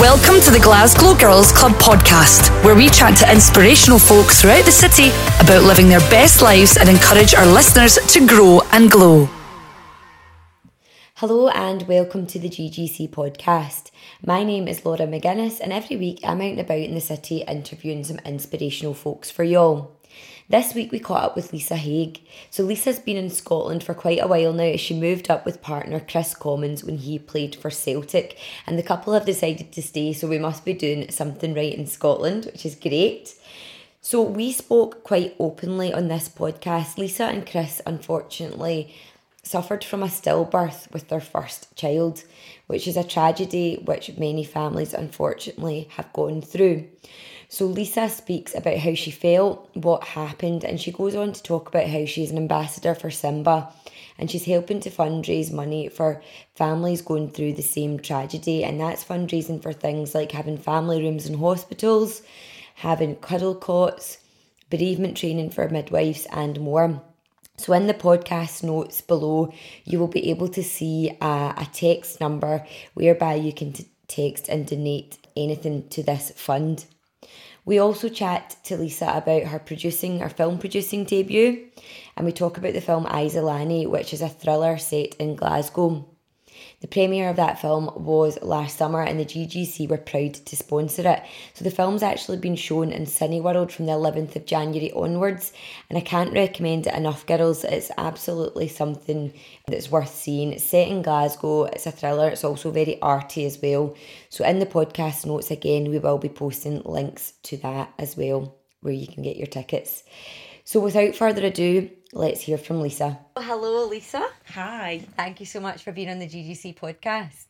Welcome to the Glasgow Girls Club podcast, where we chat to inspirational folk throughout the city about living their best lives and encourage our listeners to grow and glow. Hello and welcome to the GGC podcast. My name is Laura McGuinness, and every week I'm out and about in the city interviewing some inspirational folks for y'all. This week we caught up with Lisa Haig. So Lisa's been in Scotland for quite a while now as she moved up with partner Kris Commons when he played for Celtic and the couple have decided to stay so we must be doing something right in Scotland, which is great. So we spoke quite openly on this podcast. Lisa and Kris unfortunately suffered from a stillbirth with their first child, which is a tragedy which many families unfortunately have gone through. So Lisa speaks about how she felt, what happened, and she goes on to talk about how she's an ambassador for Simba and she's helping to fundraise money for families going through the same tragedy. And that's fundraising for things like having family rooms in hospitals, having cuddle cots, bereavement training for midwives, and more. So, in the podcast notes below, you will be able to see a, a text number whereby you can t- text and donate anything to this fund. We also chat to Lisa about her producing, her film producing debut, and we talk about the film Isolani, which is a thriller set in Glasgow. The premiere of that film was last summer, and the GGC were proud to sponsor it. So, the film's actually been shown in Cineworld from the 11th of January onwards, and I can't recommend it enough, girls. It's absolutely something that's worth seeing. It's set in Glasgow, it's a thriller, it's also very arty as well. So, in the podcast notes, again, we will be posting links to that as well, where you can get your tickets. So, without further ado, let's hear from Lisa. Hello, Lisa. Hi. Thank you so much for being on the GGC podcast.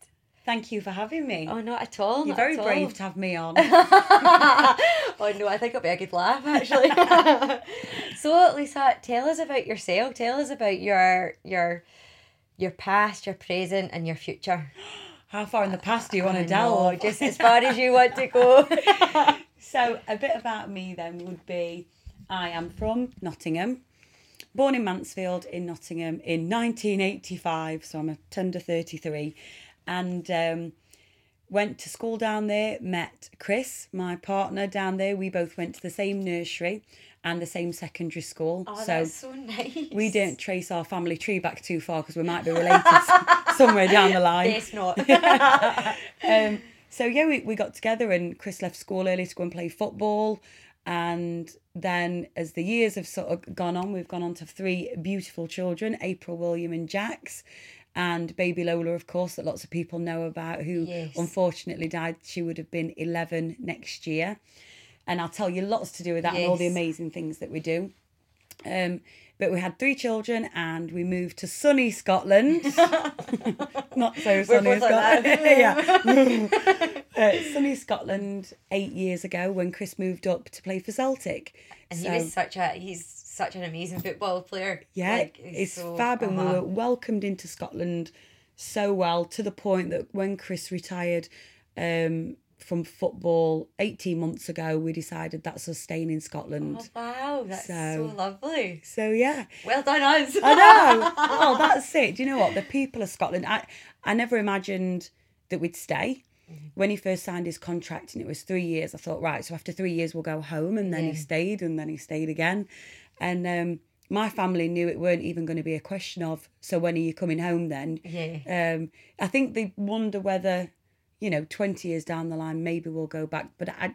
Thank you for having me. Oh, not at all. You're very brave all. to have me on. oh no, I think it'll be a good laugh actually. so, Lisa, tell us about yourself. Tell us about your your your past, your present, and your future. How far in the past do you want to delve? know, just as far as you want to go. so, a bit about me then would be I am from Nottingham, born in Mansfield in Nottingham in 1985, so I'm a tender 33, and um, went to school down there, met Kris, my partner down there. We both went to the same nursery and the same secondary school. Oh, so that's so nice. we didn't trace our family tree back too far because we might be related somewhere down the line. It's not. um, so yeah, we, we got together and Kris left school early to go and play football. And then as the years have sort of gone on, we've gone on to three beautiful children, April, William and Jax. And baby Lola, of course, that lots of people know about, who Yes. unfortunately died. She would have been 11 next year. And I'll tell you lots to do with that and all the amazing things that we do. Um, but we had three children and we moved to sunny Scotland. Not so sunny Scotland. yeah. uh, sunny Scotland eight years ago when Kris moved up to play for Celtic. and So, he was such a he's such an amazing football player. yeah, Like, he's it's so- fab and we were welcomed into Scotland so well to the point that when Kris retired um, from football 18 months ago, we decided that's us staying in Scotland. Oh, wow, that's so, So- lovely. So yeah, Well done, us. I know. oh, that's it. Do you know what? The people of Scotland, I, I never imagined that we'd stay. When he first signed his contract and it was three years, I thought, right, so after three years we'll go home. And then Yeah. he stayed and then he stayed again. And um, my family knew it weren't even going to be a question of, so when are you coming home then? Yeah. Um, I think they wonder whether, you know, 20 years down the line, maybe we'll go back. But I,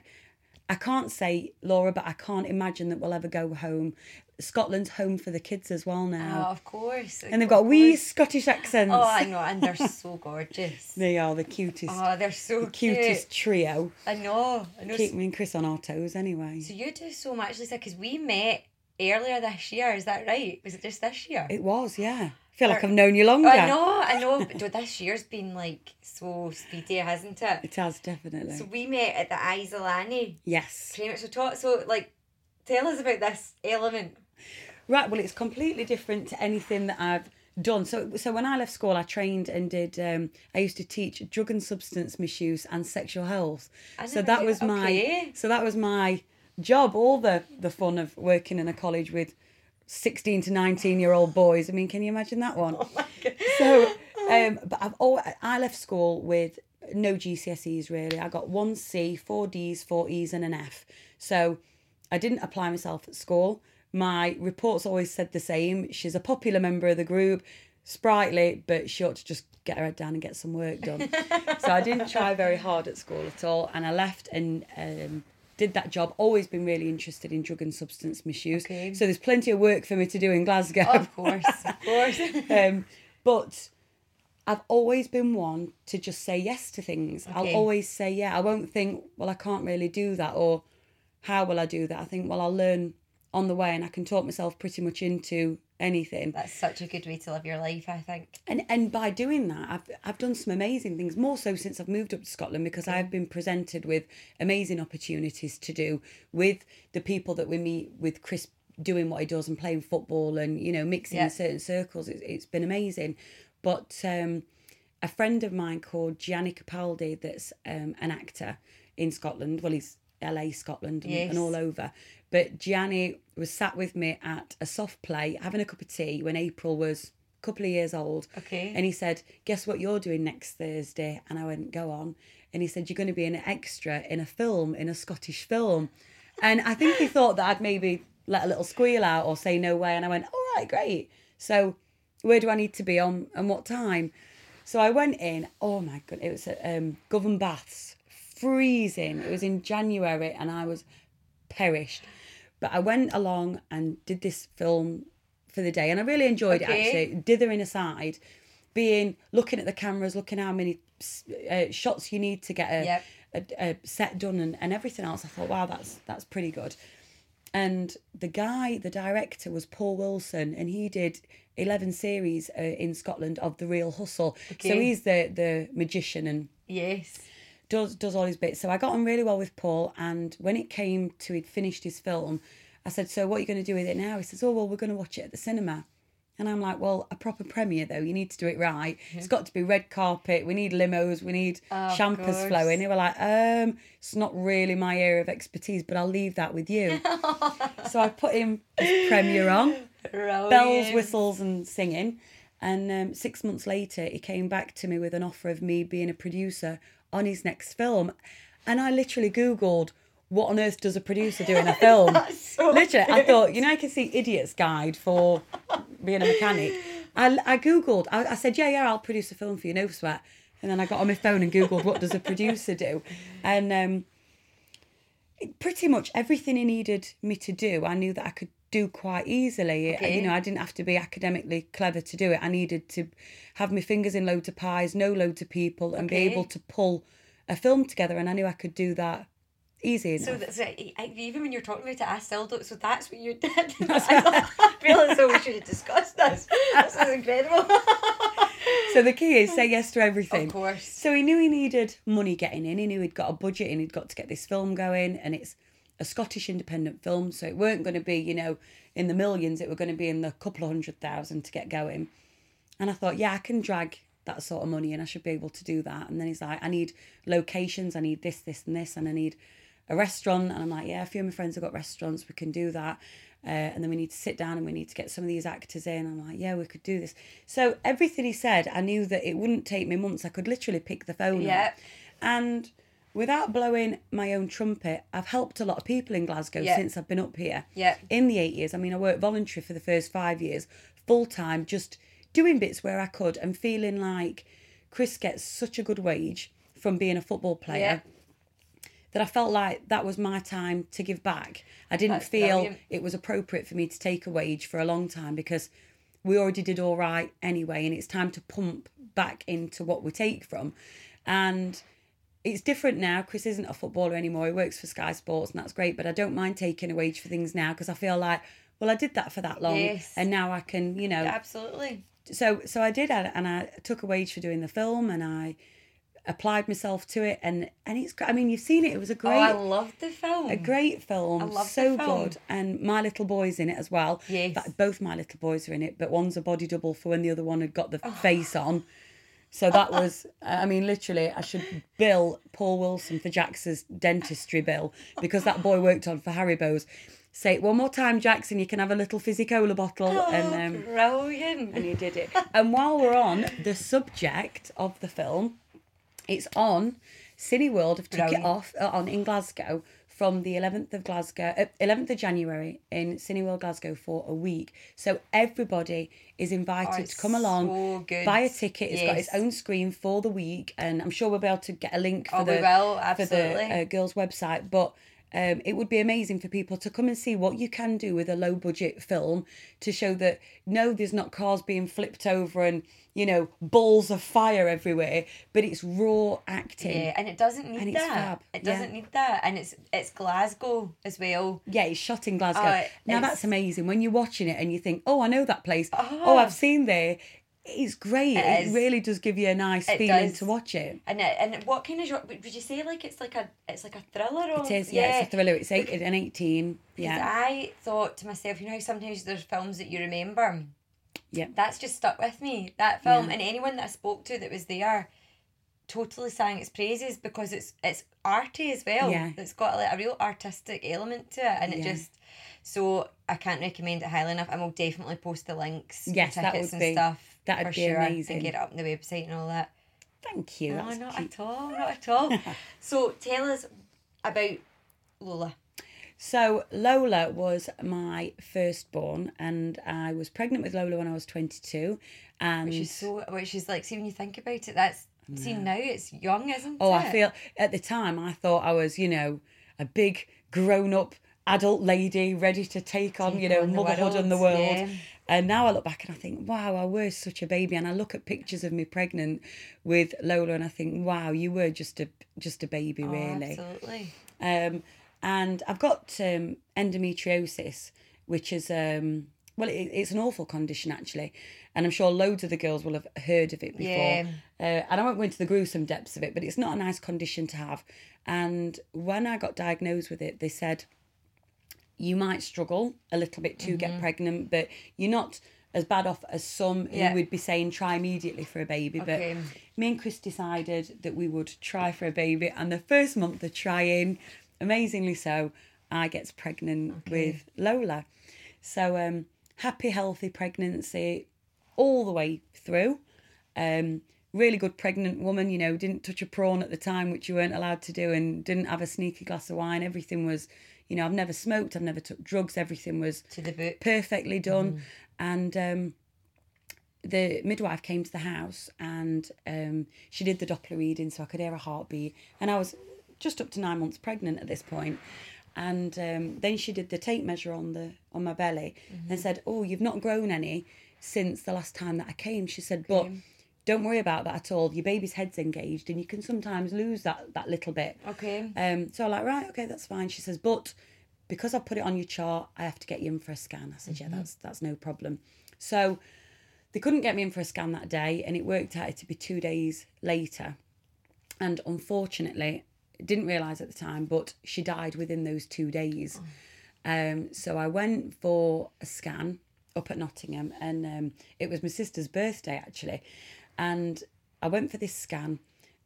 I can't say, Laura, but I can't imagine that we'll ever go home. Scotland's home for the kids as well now. Oh, of course. and they've got wee. Scottish accents. Oh, I know, and they're so gorgeous. They are the cutest, Oh, they're so the cutest cute. trio. I know. I know. Keep me and Kris on our toes anyway. So you do so much, Lisa, because we met earlier this year. Is that right? Was it just this year? It was, yeah. I feel like I've known you longer. I know, I know. But this year's been like so speedy, hasn't it? It has definitely. So we met at the Isolani yes. premiere. So talk. So like, tell us about this element. Right. Well, it's completely different to anything that I've done. So, so when I left school, I trained and did. Um, I used to teach drug and substance misuse and sexual health. So that was my. So that was my job. All the the fun of working in a college with sixteen to nineteen year old boys. I mean, can you imagine that one? Oh So, um, but I've always, I left school with no GCSEs really. I got one C, four Ds, four E's, and an F. So I didn't apply myself at school. My reports always said the same. She's a popular member of the group, sprightly, but she ought to just get her head down and get some work done. so I didn't try very hard at school at all, and I left and um, did that job. Always been really interested in drug and substance misuse. Okay. So there's plenty of work for me to do in Glasgow. Of course, of course. um, but I've always been one to just say yes to things. I'll always say yeah. I won't think, well, I can't really do that, or how will I do that? I think, well, I'll learn on the way, and I can talk myself pretty much into anything. That's such a good way to live your life, I think. And and by doing that, I've I've done some amazing things. More so since I've moved up to Scotland because I've been presented with amazing opportunities to do with the people that we meet with Kris doing what he does and playing football and you know mixing Yeah. in certain circles. It's, it's been amazing. But um, a friend of mine called Gianni Capaldi, that's um, an actor in Scotland. Well, he's LA, Scotland, and, Yes. and all over. But Gianni was sat with me at a soft play, having a cup of tea when April was a couple of years old. Okay. And he said, Guess what you're doing next Thursday? And I went, Go on. And he said, You're going to be an extra in a film, in a Scottish film. And I think he thought that I'd maybe let a little squeal out or say no way. And I went, All right, great. So where do I need to be on and what time? So I went in. Oh my god, it was at um, Govan Baths, freezing. It was in January, and I was perished. But I went along and did this film for the day, and I really enjoyed Okay. it. Actually, dithering aside, being looking at the cameras, looking how many uh, shots you need to get a, Yep. a, a set done, and, and everything else. I thought, wow, that's that's pretty good. And the guy, the director, was Paul Wilson, and he did eleven series uh, in Scotland of the Real Hustle. So he's the the magician and Yes. Does does all his bits. So I got on really well with Paul, and when it came to he'd finished his film, I said, "So what are you going to do with it now?" He says, "Oh well, we're going to watch it at the cinema." And I'm like, "Well, a proper premiere though, you need to do it right. It's got to be red carpet. We need limos. We need Of champers course. flowing." They were like, "Um, it's not really my area of expertise, but I'll leave that with you." so I put him his premiere on bells, whistles, and singing. And um, six months later, he came back to me with an offer of me being a producer on his next film. And I literally Googled, what on earth does a producer do in a film? so literally, I thought, you know, I can see Idiot's Guide for being a mechanic. I, I Googled, I, I said, yeah, yeah, I'll produce a film for you, no sweat. And then I got on my phone and Googled, what does a producer do? And um, pretty much everything he needed me to do, I knew that I could do quite easily. Okay. You know, I didn't have to be academically clever to do it. I needed to have my fingers in loads of pies, know loads of people, and be able to pull a film together. And I knew I could do that easy enough. So that's. I- Even when you're talking about it, I still don't. So that's what you did. I feel as though we should have discussed this. This is incredible. So the key is say yes to everything. Of course. So he knew he needed money getting in. He knew he'd got a budget and he'd got to get this film going. And it's a Scottish independent film, so it weren't going to be, you know, in the millions. It were going to be in the couple of hundred thousand to get going. And I thought, yeah, I can drag that sort of money and I should be able to do that. And then he's like, I need locations, I need this, this, and this, and I need a restaurant. And I'm like, yeah, a few of my friends have got restaurants, we can do that. Uh, and then we need to sit down and we need to get some of these actors in. I'm like, yeah, we could do this. So everything he said, I knew that it wouldn't take me months. I could literally pick the phone Yeah. up. And without blowing my own trumpet, I've helped a lot of people in Glasgow Yeah. since I've been up here. Yeah. In the eight years, I mean, I worked voluntary for the first five years, full time, just doing bits where I could and feeling like Kris gets such a good wage from being a football player that I felt like that was my time to give back. I didn't That's feel brilliant. it was appropriate for me to take a wage for a long time because we already did all right anyway, and it's time to pump back into what we take from. And it's different now. Kris isn't a footballer anymore. He works for Sky Sports, and that's great. But I don't mind taking a wage for things now because I feel like, well, I did that for that long, Yes. and now I can, you know, Absolutely. so so I did and I took a wage for doing the film and I applied myself to it and and it's I mean you've seen it it was a great. Oh, I great love the film. a great film I love the so film. good and my little boy's in it as well Yes. Fact, both my little boys are in it but one's a body double for when the other one had got Oh. the face on so that was I mean literally I should bill Paul Wilson for Jackson's dentistry bill because that boy worked on for Haribo's say it one more time Jackson you can have a little Fizzy-Cola bottle and um Brilliant. and he did it. And while we're on the subject of the film, It's on Cineworld. Have took it off uh, on in Glasgow from the 11th of Glasgow, uh, 11th of January in Cineworld Glasgow for a week. So everybody is invited Oh, to come along, so buy a ticket. It's got its own screen for the week, and I'm sure we'll be able to get a link for Oh, the for the uh, girls' website. But um, it would be amazing for people to come and see what you can do with a low budget film to show that no, there's not cars being flipped over and you know balls of fire everywhere, but it's raw acting. Yeah, and it doesn't need that. It yeah. doesn't need that, and it's it's Glasgow as well. Yeah, it's shot in Glasgow. Oh, now that's amazing. When you're watching it and you think, "Oh, I know that place. Oh, I've seen there." It's great. It, It really does give you a nice It feeling does. to watch it. And it, and what kind of genre would you say? Like it's like a it's like a thriller. Or, It is, yeah, it's a thriller. It's eight an eighteen. Yeah, I thought to myself, you know how sometimes there's films that you remember. yeah. That's just stuck with me. That film and anyone that I spoke to that was there, totally sang its praises because it's it's arty as well. Yeah. It's got like a real artistic element to it, and it Yeah. just so I can't recommend it highly enough. And we'll definitely post the links, Yes, that tickets would and be- stuff. that'd for be sure, amazing. And get it up on the website and all that. Thank you. No, not cute. at all, not at all. so tell us about Lola. So Lola was my firstborn, and I was pregnant with Lola when I was twenty two, and Which is so, which is like, see when you think about it, that's see now it's young, isn't Oh, it? Oh, I feel at the time I thought I was, you know, a big grown up adult lady ready to take on, Take you know, on the motherhood and the world, world. yeah. And now I look back and I think, wow, I was such a baby. And I look at pictures of me pregnant with Lola and I think, wow, you were just a just a baby, Oh, really. absolutely. Um, and I've got um, endometriosis, which is um, well, it, it's an awful condition actually, and I'm sure loads of the girls will have heard of it before. Yeah. Uh, and I won't go into the gruesome depths of it, but it's not a nice condition to have. And when I got diagnosed with it, they said you might struggle a little bit to Mm-hmm. get pregnant, but you're not as bad off as some Yeah. who would be saying try immediately for a baby. Okay. But me and Kris decided that we would try for a baby, and the first month of trying, amazingly so, I gets pregnant with Lola. So um, happy, healthy pregnancy all the way through. Um, really good pregnant woman, you know, didn't touch a prawn at the time, which you weren't allowed to do, and didn't have a sneaky glass of wine. Everything was, you know, I've never smoked, I've never took drugs. Everything was To the book. perfectly done. And um, the midwife came to the house and um, she did the Doppler reading so I could hear a heartbeat. And I was just up to nine months pregnant at this point. And um, then she did the tape measure on the on my belly and said, "Oh, you've not grown any since the last time that I came." She said, "But don't worry about that at all. Your baby's head's engaged, and you can sometimes lose that that little bit." Okay. Um, so I'm like, right, okay, that's fine. She says, but because I put it on your chart, I have to get you in for a scan. I said, yeah, that's that's no problem. So they couldn't get me in for a scan that day, and it worked out to be two days later. And unfortunately, didn't realise at the time, but she died within those two days. Um, so I went for a scan up at Nottingham, and um, it was my sister's birthday actually, and I went for this scan.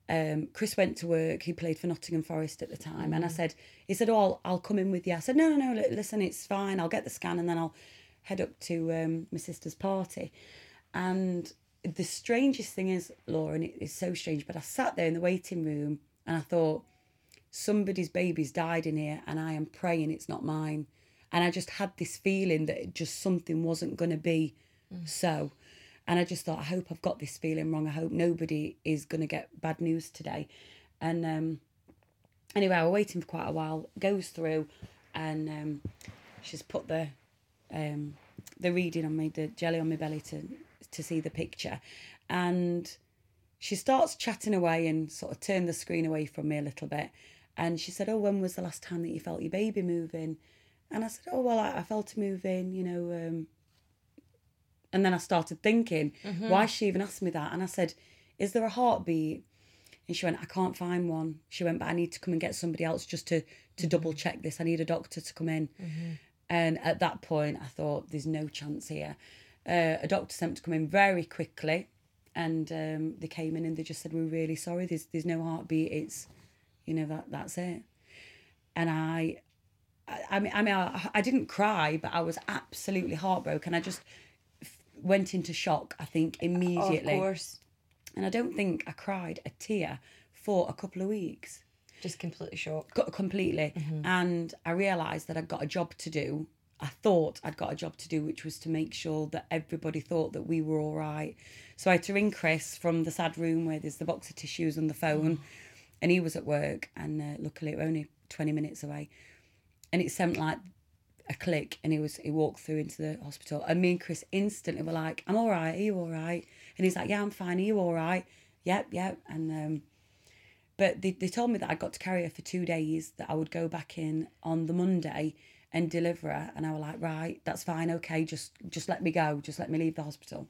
Um, Kris went to work. He played for Nottingham Forest at the time, and I said, he said, "Oh, I'll, I'll come in with you." I said, "No, no, no. Listen, it's fine. I'll get the scan, and then I'll head up to um, my sister's party." And the strangest thing is, Laura, and it is so strange, but I sat there in the waiting room, and I thought, somebody's baby's died in here and I am praying it's not mine. And I just had this feeling that just something wasn't going to be so. And I just thought, I hope I've got this feeling wrong. I hope nobody is going to get bad news today. And um, anyway, I was waiting for quite a while, goes through, and um, she's put the um, the reading on me, the jelly on my belly to to see the picture. And she starts chatting away and sort of turned the screen away from me a little bit. And she said, Oh, when was the last time that you felt your baby moving? And I said, Oh, well, I, I felt it moving, you know. Um... And then I started thinking, why she even asked me that? And I said, Is there a heartbeat? And she went, I can't find one. She went, but I need to come and get somebody else just to to double check this. I need a doctor to come in. And at that point, I thought, there's no chance here. Uh, a doctor sent to come in very quickly, and um, they came in and they just said, "We're really sorry. There's there's no heartbeat. It's, you know that that's it." And I, I, I mean, I mean, I, I didn't cry, but I was absolutely heartbroken. I just f- went into shock. I think immediately Of course. and I don't think I cried a tear for a couple of weeks Just completely shocked. got completely mm-hmm. and i realized that i'd got a job to do i thought i'd got a job to do which was to make sure that everybody thought that we were all right so i had to ring kris from the sad room where there's the box of tissues on the phone mm-hmm. And he was at work and uh, luckily we we're only 20 minutes away and it sent like a click and he was he walked through into the hospital and me and kris instantly were like i'm all right are you all right and he's like yeah i'm fine are you all right yep yep and um but they, they told me that I got to carry her for two days, that I would go back in on the Monday and deliver her. And I was like, right, that's fine, okay, just just let me go, just let me leave the hospital.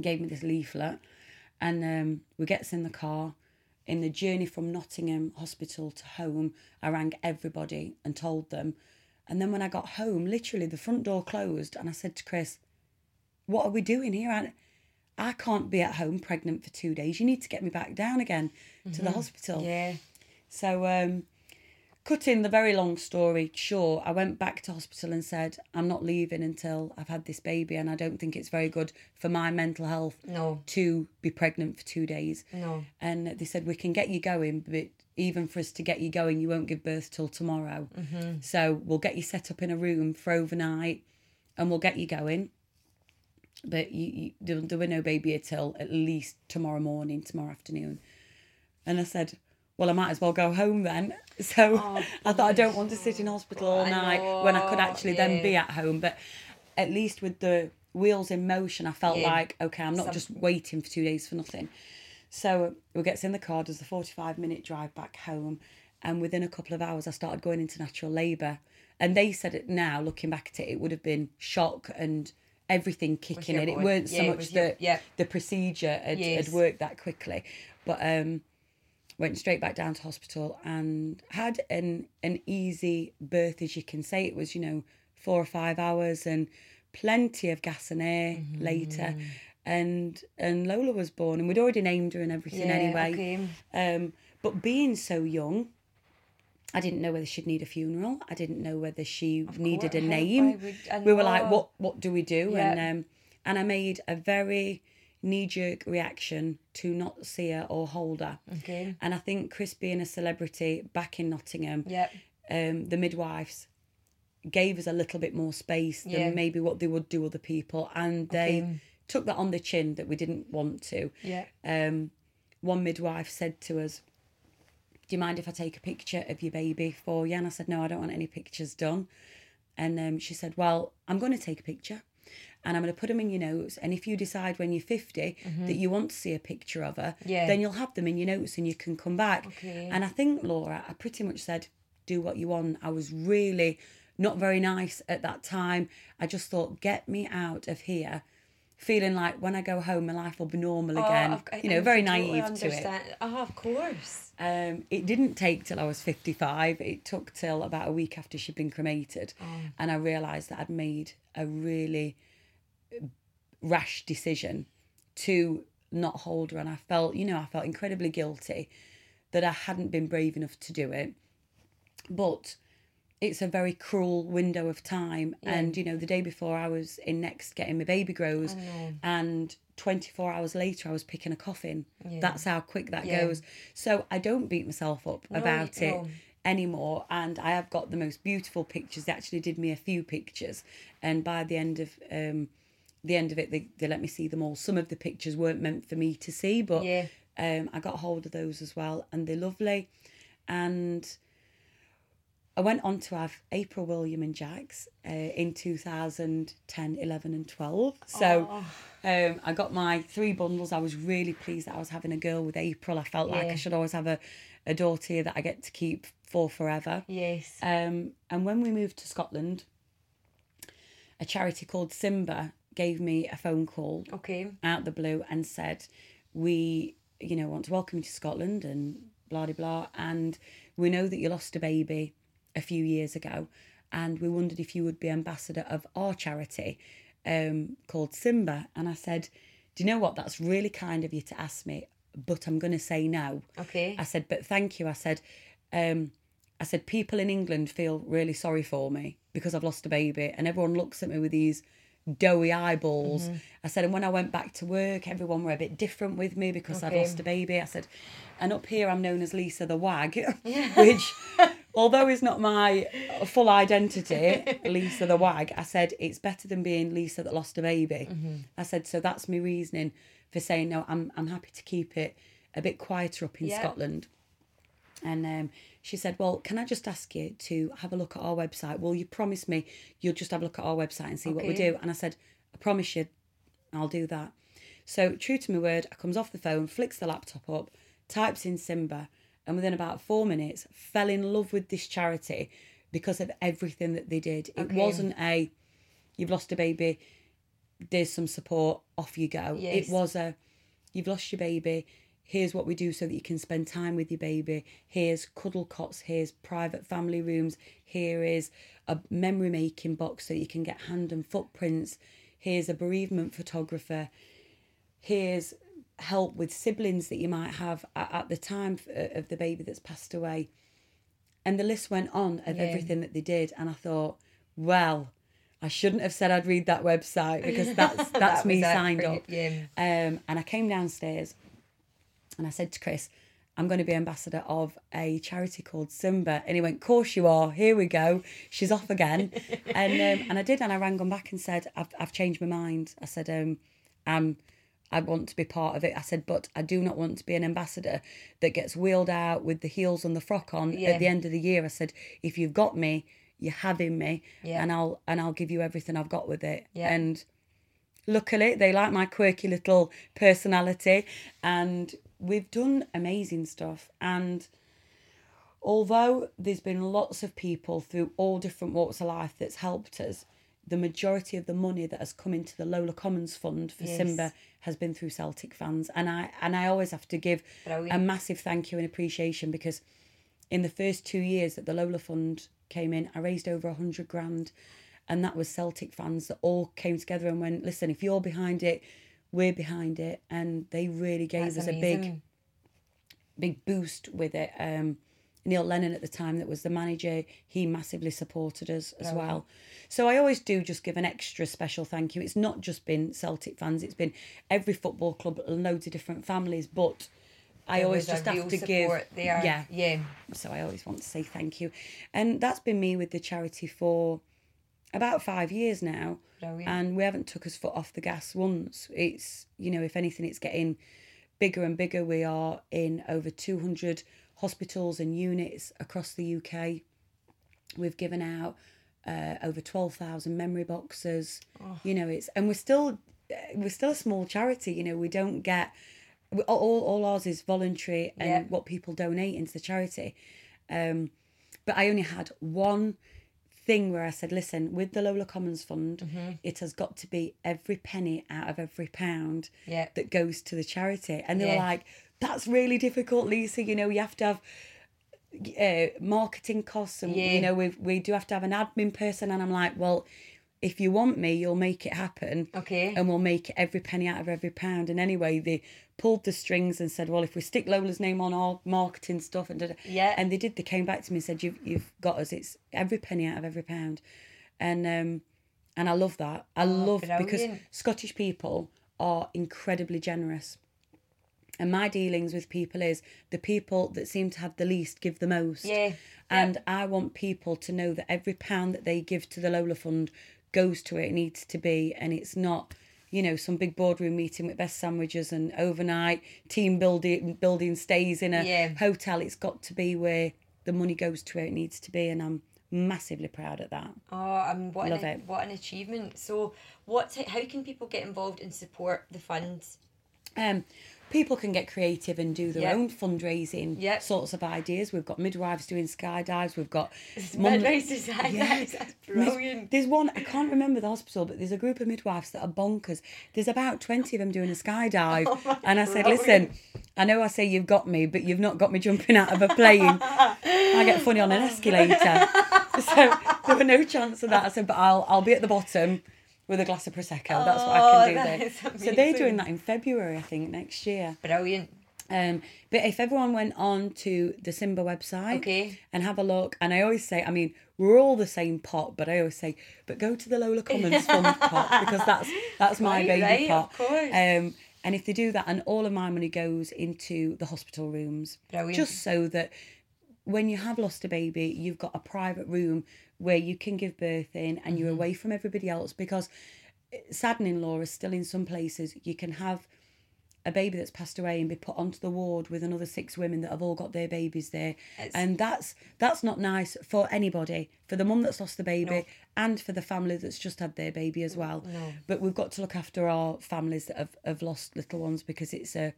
Gave me this leaflet, and um, we gets in the car. In the journey from Nottingham Hospital to home, I rang everybody and told them. And then when I got home, literally the front door closed, and I said to Kris, "What are we doing here?" I, I can't be at home pregnant for two days. You need to get me back down again to the hospital. Yeah. So, um, cutting the very long story short, I went back to hospital and said, I'm not leaving until I've had this baby, and I don't think it's very good for my mental health No. to be pregnant for two days. No. And they said, We can get you going, but even for us to get you going, you won't give birth till tomorrow. Mm-hmm. So, we'll get you set up in a room for overnight and we'll get you going. But you, you, there, there were no baby until at least tomorrow morning, tomorrow afternoon. And I said, well, I might as well go home then. So I thought I don't want to sit in hospital all I night when I could know, actually then be at home. But at least with the wheels in motion, I felt Yeah. like, okay, I'm not Some- just waiting for two days for nothing. So we gets in the car, does the 45 minute drive back home. And within a couple of hours, I started going into natural labour. And they said it now, looking back at it, it would have been shock and everything kicking in. It weren't so Yeah, it much that yeah. the procedure had, Yes. had worked that quickly. But um, went straight back down to hospital and had an an easy birth as you can say it was you know four or five hours and plenty of gas and air Mm-hmm. later and and Lola was born and we'd already named her and everything Yeah, anyway okay. um but being so young I didn't know whether she'd need a funeral. I didn't know whether she needed a course, how- name. would- we were like, what what do we do? Yeah. And um and I made a very knee jerk reaction to not see her or hold her. Okay. And I think Kris being a celebrity back in Nottingham, Yep. um, the midwives gave us a little bit more space than maybe what they would do other people. And they Okay. took that on the chin that we didn't want to. Yeah. Um, one midwife said to us, Do you mind if I take a picture of your baby for you? And I said, No, I don't want any pictures done. And um, she said, Well, I'm going to take a picture and I'm going to put them in your notes. And if you decide when you're 50 that you want to see a picture of her, Mm-hmm. Yeah. then you'll have them in your notes and you can come back. Okay. And I think, Laura, I pretty much said, Do what you want. I was really not very nice at that time. I just thought, Get me out of here. Feeling like when I go home, my life will be normal again. Oh, I've- I- you know, very totally naive to it. Oh, of course. Um, it didn't take till I was 55. It took till about a week after she'd been cremated. And I realised that I'd made a really rash decision to not hold her. And I felt, you know, I felt incredibly guilty that I hadn't been brave enough to do it. But it's a very cruel window of time. And, you know, the day before I was in Next getting my baby grows, and 24 hours later I was picking a coffin. That's how quick that Yeah. goes. So I don't beat myself up about it no. anymore. And I have got the most beautiful pictures. They actually did me a few pictures. And by the end of um, the end of it, they, they let me see them all. Some of the pictures weren't meant for me to see, but Yeah. um, I got hold of those as well, and they're lovely. And I went on to have April William and Jax uh, in 2010, 11, and 12. So um, I got my three bundles. I was really pleased that I was having a girl with April. I felt like I should always have a, a daughter that I get to keep for forever. Yes. Um, and when we moved to Scotland, a charity called Simba gave me a phone call Okay. out the blue and said, "We, you know, want to welcome you to Scotland and blah blah blah, and we know that you lost a baby a few years ago, and we wondered if you would be ambassador of our charity, um, called Simba." And I said, "Do you know what? That's really kind of you to ask me, but I'm going to say no." Okay. I said, but thank you. I said, um, I said, people in England feel really sorry for me because I've lost a baby, and everyone looks at me with these doughy eyeballs. Mm-hmm. I said, and when I went back to work, everyone were a bit different with me because I'd lost a baby. I said, and up here I'm known as Lisa the Wag, yeah. which, although is not my full identity, Lisa the Wag, I said it's better than being Lisa that lost a baby. Mm-hmm. I said, so that's my reasoning for saying no. I'm I'm happy to keep it a bit quieter up in Yeah. Scotland. And um, she said, Well, can I just ask you to have a look at our website? Will you promise me you'll just have a look at our website and see what we do? And I said, I promise you, I'll do that. So, true to my word, I comes off the phone, flicks the laptop up, types in Simba, and within about four minutes, fell in love with this charity because of everything that they did. It Okay. wasn't a, you've lost a baby, there's some support, off you go. Yes. It was a, you've lost your baby, here's what we do so that you can spend time with your baby. Here's cuddle cots, here's private family rooms, here is a memory making box so you can get hand and footprints, here's a bereavement photographer, here's help with siblings that you might have at, the time of the baby that's passed away. And the list went on of Yeah. everything that they did. And I thought, well, I shouldn't have said I'd read that website because that's that's That me signed up. yeah. Um, and I came downstairs and I said to Kris, I'm going to be ambassador of a charity called Simba. And he went, course you are. Here we go. She's off again. and um, and I did. And I rang him back and said, I've, I've changed my mind. I said, um, I'm, I want to be part of it. I said, but I do not want to be an ambassador that gets wheeled out with the heels and the frock on Yeah. at the end of the year. I said, if you've got me, you're having me, Yeah. and I'll and I'll give you everything I've got with it. Yeah. And luckily they like my quirky little personality and we've done amazing stuff and although there's been lots of people through all different walks of life that's helped us the majority of the money that has come into the Lola Commons Fund for Yes. Simba has been through Celtic fans and I and I always have to give a massive thank you and appreciation because in the first two years that the Lola Fund came in, I raised over a hundred grand, and that was Celtic fans that all came together and went, "Listen, if you're behind it, we're behind it," and they really gave That's us a big, big boost with it. Um, Neil Lennon at the time, that was the manager, he massively supported us as well. So I always do just give an extra special thank you. It's not just been Celtic fans; it's been every football club, loads of different families, but. I There always just have to give there. yeah Yeah. so I always want to say thank you. And that's been me with the charity for about five years now. Brilliant. And we haven't took us foot off the gas once. It's, you know, if anything, it's getting bigger and bigger. We are in over 200 hospitals and units across the UK. We've given out uh, over 12,000 memory boxes. Oh. You know, it's, and we're still, we're still a small charity, you know, we don't get, all, all ours is voluntary and Yeah. what people donate into the charity. Um, but I only had one thing where I said, listen, with the Lola Commons Fund, Mm-hmm. it has got to be every penny out of every pound Yeah. that goes to the charity. And they Yeah. were like, that's really difficult, Lisa. You know, you have to have uh, marketing costs and, Yeah. you know, we, we do have to have an admin person. And I'm like, well, if you want me, you'll make it happen. Okay. And we'll make every penny out of every pound. And anyway, they pulled the strings and said, well, if we stick Lola's name on our marketing stuff and da, da. Yeah. and they did. They came back to me and said, you've you've got us. It's every penny out of every pound, and um, and I love that. I love because Oh. Scottish people are incredibly generous. And my dealings with people is the people that seem to have the least give the most. Yeah. And I want people to know that every pound that they give to the Lola Fund goes to where it needs to be. And it's not, you know, some big boardroom meeting with best sandwiches and overnight team building building stays in a Yeah. hotel. It's got to be where the money goes to where it needs to be. And I'm massively proud of that. Oh, um, what Love an, it. what an achievement! So, what? How can people get involved and support the funds? Um, people can get creative and do their Yeah. own fundraising Yeah. sorts of ideas. We've got midwives doing skydives. We've got Midwives. Yeah. That's brilliant. There's one I can't remember the hospital, but there's a group of midwives that are bonkers. There's about twenty of them doing a skydive, oh and I said, brilliant. "Listen, I know I say you've got me, but you've not got me jumping out of a plane. I get funny on an escalator, so there were no chance of that. I said, but I'll I'll be at the bottom." With a glass of prosecco, that's what I Oh, can do. that Then. So they're doing that in February, I think, next year. Brilliant. Um, but if everyone went on to the Simba website Okay. and have a look, and I always say, I mean, we're all the same pot, but I always say, but go to the Lola Commons fund pot because that's that's my Right, baby right, pot. of course. Um, and if they do that, and all of my money goes into the hospital rooms, Brilliant. just so that when you have lost a baby, you've got a private room where you can give birth in, and Mm-hmm. you're away from everybody else. Because saddening law is still in some places you can have a baby that's passed away and be put onto the ward with another six women that have all got their babies there It's- and that's that's not nice for anybody for the mum that's lost the baby and for the family that's just had their baby as well but we've got to look after our families that have, have lost little ones because it's a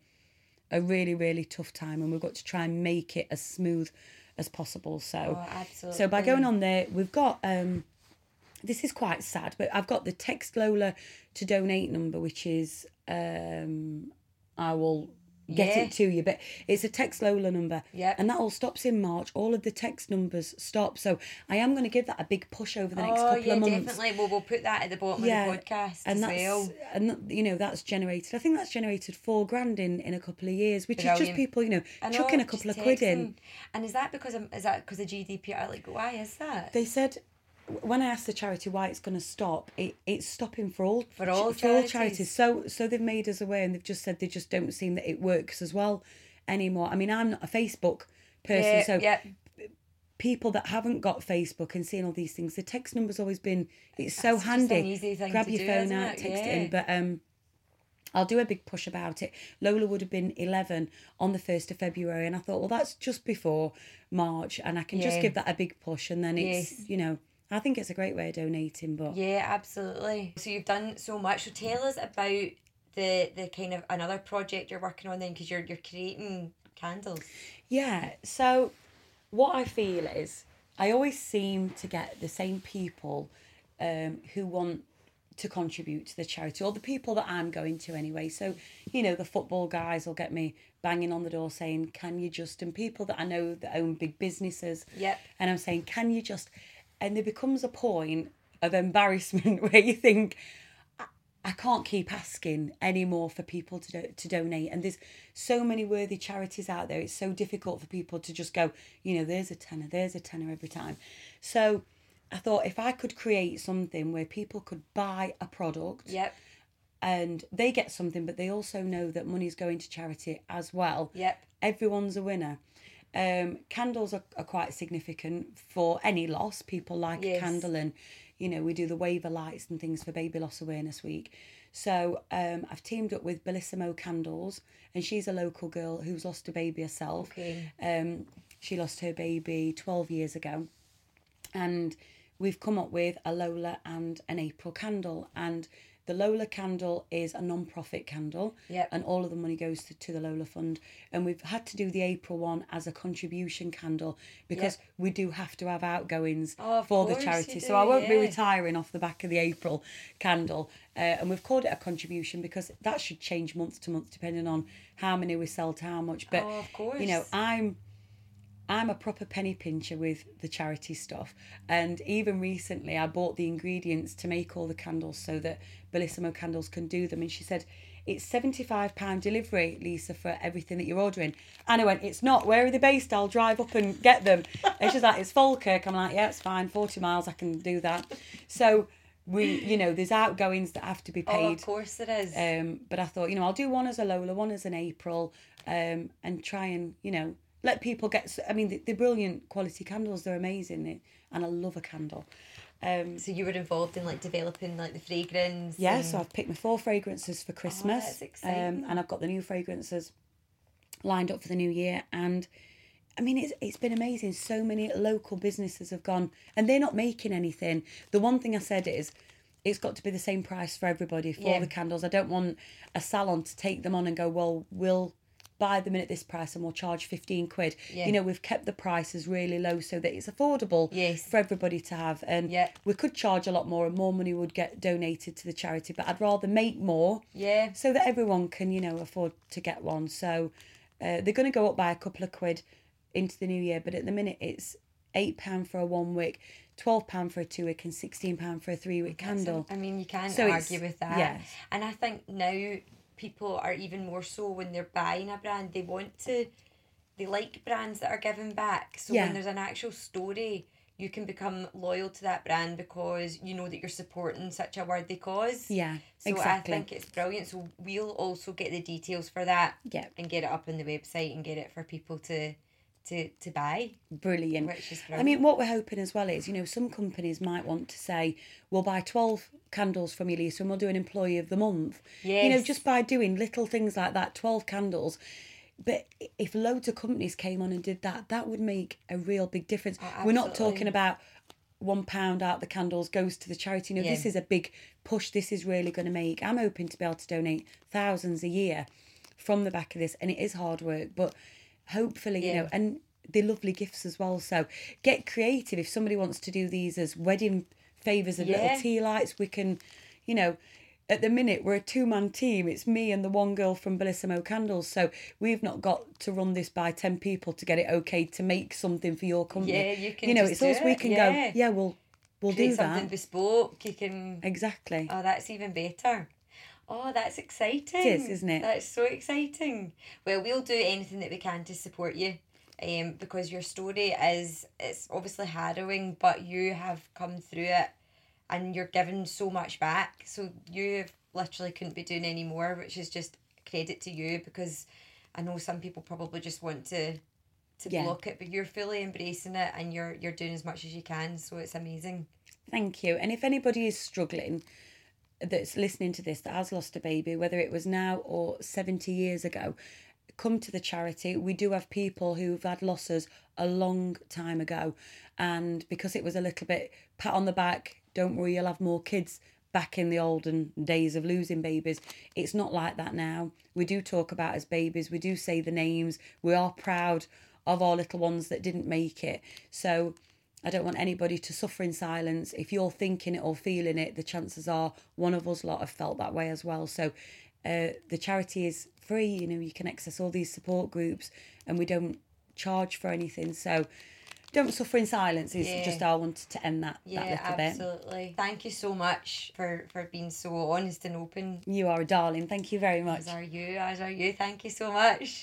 a really really tough time and we've got to try and make it as smooth as possible. So Oh, so by going on there we've got um this is quite sad, but I've got the text Lola to donate number, which is um I will get Yeah. it to you, but it's a text Lola number. Yep. And that all stops in March. All of the text numbers stop. So I am going to give that a big push over the next oh, couple yeah, of months. definitely. Well, we'll put that at the bottom of the podcast and as that's well. and you know that's generated. I think that's generated four grand in in a couple of years, which is just people you know know, chucking a couple of quid in. And is that because of, is that because of GDPR? Like, why is that? They said when I asked the charity why it's going to stop, it, it's stopping for all For all for all charities. charities. So so they've made us aware and they've just said they just don't seem that it works as well anymore. I mean, I'm not a Facebook person, yeah, so yeah. people that haven't got Facebook and seeing all these things, the text number's always been it's so That's handy. Grab your do, phone out, text it in. But um I'll do a big push about it. Lola would have been 11 on the 1st of February, and I thought, well, that's just before March, and I can just give that a big push, and then it's, Yes. you know, I think it's a great way of donating, but Yeah, absolutely. So you've done so much. So tell us about the the kind of another project you're working on then, because you're you're creating candles. Yeah, so what I feel is I always seem to get the same people um, who want to contribute to the charity, or the people that I'm going to anyway. So, you know, the football guys will get me banging on the door saying, Can you just, and people that I know that own big businesses. Yep. And I'm saying, Can you just, and there becomes a point of embarrassment where you think, I can't keep asking anymore for people to do, to donate, and there's so many worthy charities out there. It's so difficult for people to just go, you know, there's a tenner, there's a tenner every time. So I thought if I could create something where people could buy a product Yep. and they get something, but they also know that money's going to charity as well. Yep. Everyone's a winner. Um, candles are, are quite significant for any loss. People like Yes. a candle, and you know we do the wave of lights and things for Baby Loss Awareness Week. So um, I've teamed up with Bellissimo Candles, and she's a local girl who's lost a baby herself. Okay. Um, she lost her baby twelve years ago, and we've come up with a Lola and an April candle. And the Lola candle is a non-profit candle, Yep. and all of the money goes to, to the Lola Fund. And we've had to do the April one as a contribution candle because we do have to have outgoings Oh, for the charity. do, so I won't be retiring off the back of the April candle. Uh, and we've called it a contribution because that should change month to month depending on how many we sell to how much. But Oh, you know. I'm I'm a proper penny pincher with the charity stuff. And even recently, I bought the ingredients to make all the candles so that Bellissimo Candles can do them. And she said, it's £75 delivery, Lisa, for everything that you're ordering. And I went, it's not. Where are they based? I'll drive up and get them. And she's like, it's Falkirk. I'm like, yeah, it's fine. 40 miles, I can do that. So we, you know, there's outgoings that have to be Oh, paid. of course it is. Um, but I thought, you know, I'll do one as a Lola, one as an April, um, and try and, you know, let people get. I mean, the- brilliant quality candles. They're amazing, and I love a candle. Um, so you were involved in like developing like the fragrance. yeah, and- so I've picked my four fragrances for Christmas, that's um, and I've got the new fragrances lined up for the new year. And I mean, it's it's been amazing. So many local businesses have gone, and they're not making anything. The one thing I said is. It's got to be the same price for everybody for Yeah. the candles. I don't want a salon to take them on and go, well, we'll buy them in at this price and we'll charge 15 quid. Yeah. You know, we've kept the prices really low so that it's affordable Yes. for everybody to have. And Yeah. we could charge a lot more and more money would get donated to the charity, but I'd rather make more Yeah. so that everyone can, you know, afford to get one. So uh, they're going to go up by a couple of quid into the new year, but at the minute it's £8 for a one wick, £12 for a two wick, and £16 for a three wick candle. I mean, you can't So argue with that. yeah. And I think now people are even more so when they're buying a brand, they want to, they like brands that are giving back. So Yeah. when there's an actual story, you can become loyal to that brand because you know that you're supporting such a worthy cause. Yeah, So exactly. I think it's brilliant. So we'll also get the details for that. Yeah. And get it up on the website and get it for people to to to buy. Brilliant. Which is I mean, what we're hoping as well is, you know, some companies might want to say, we'll buy 12 candles from you, Lisa, and we'll do an employee of the month. Yes. You know, just by doing little things like that, 12 candles. But if loads of companies came on and did that, that would make a real big difference. Oh, we're not talking about one pound out the candles goes to the charity. You know, this is a big push. This is really going to make. I'm hoping to be able to donate thousands a year from the back of this, and it is hard work, but hopefully, you know, and they're lovely gifts as well. So get creative. If somebody wants to do these as wedding favors and Yeah. little tea lights, we can, you know. At the minute, we're a two man team. It's me and the one girl from Bellissimo Candles. So we've not got to run this by 10 people to get it okay to make something for your company. Yeah, you can You know, it's us. We can yeah. go, yeah, we'll, we'll create do something that. bespoke. You can Exactly. Oh, that's even better. Oh, that's exciting. It is, isn't it? That's so exciting. Well, we'll do anything that we can to support you. Um, because your story is it's obviously harrowing, but you have come through it and you're given so much back. So you literally couldn't be doing any more, which is just credit to you because I know some people probably just want to to Yeah. block it, but you're fully embracing it and you're you're doing as much as you can. So it's amazing. Thank you. And if anybody is struggling that's listening to this that has lost a baby, whether it was now or 70 years ago, come to the charity. We do have people who've had losses a long time ago. And because it was a little bit pat on the back, don't worry, you'll have more kids back in the olden days of losing babies. It's not like that now. We do talk about as babies, we do say the names, we are proud of our little ones that didn't make it. So I don't want anybody to suffer in silence. If you're thinking it or feeling it, the chances are one of us lot have felt that way as well. So uh, the charity is free. You know, you can access all these support groups, and we don't charge for anything. So don't suffer in silence. Is Yeah. just how I wanted to end that Yeah, that little bit. absolutely. Thank you so much for for being so honest and open. You are a darling. Thank you very much. As are you, as are you. Thank you so much.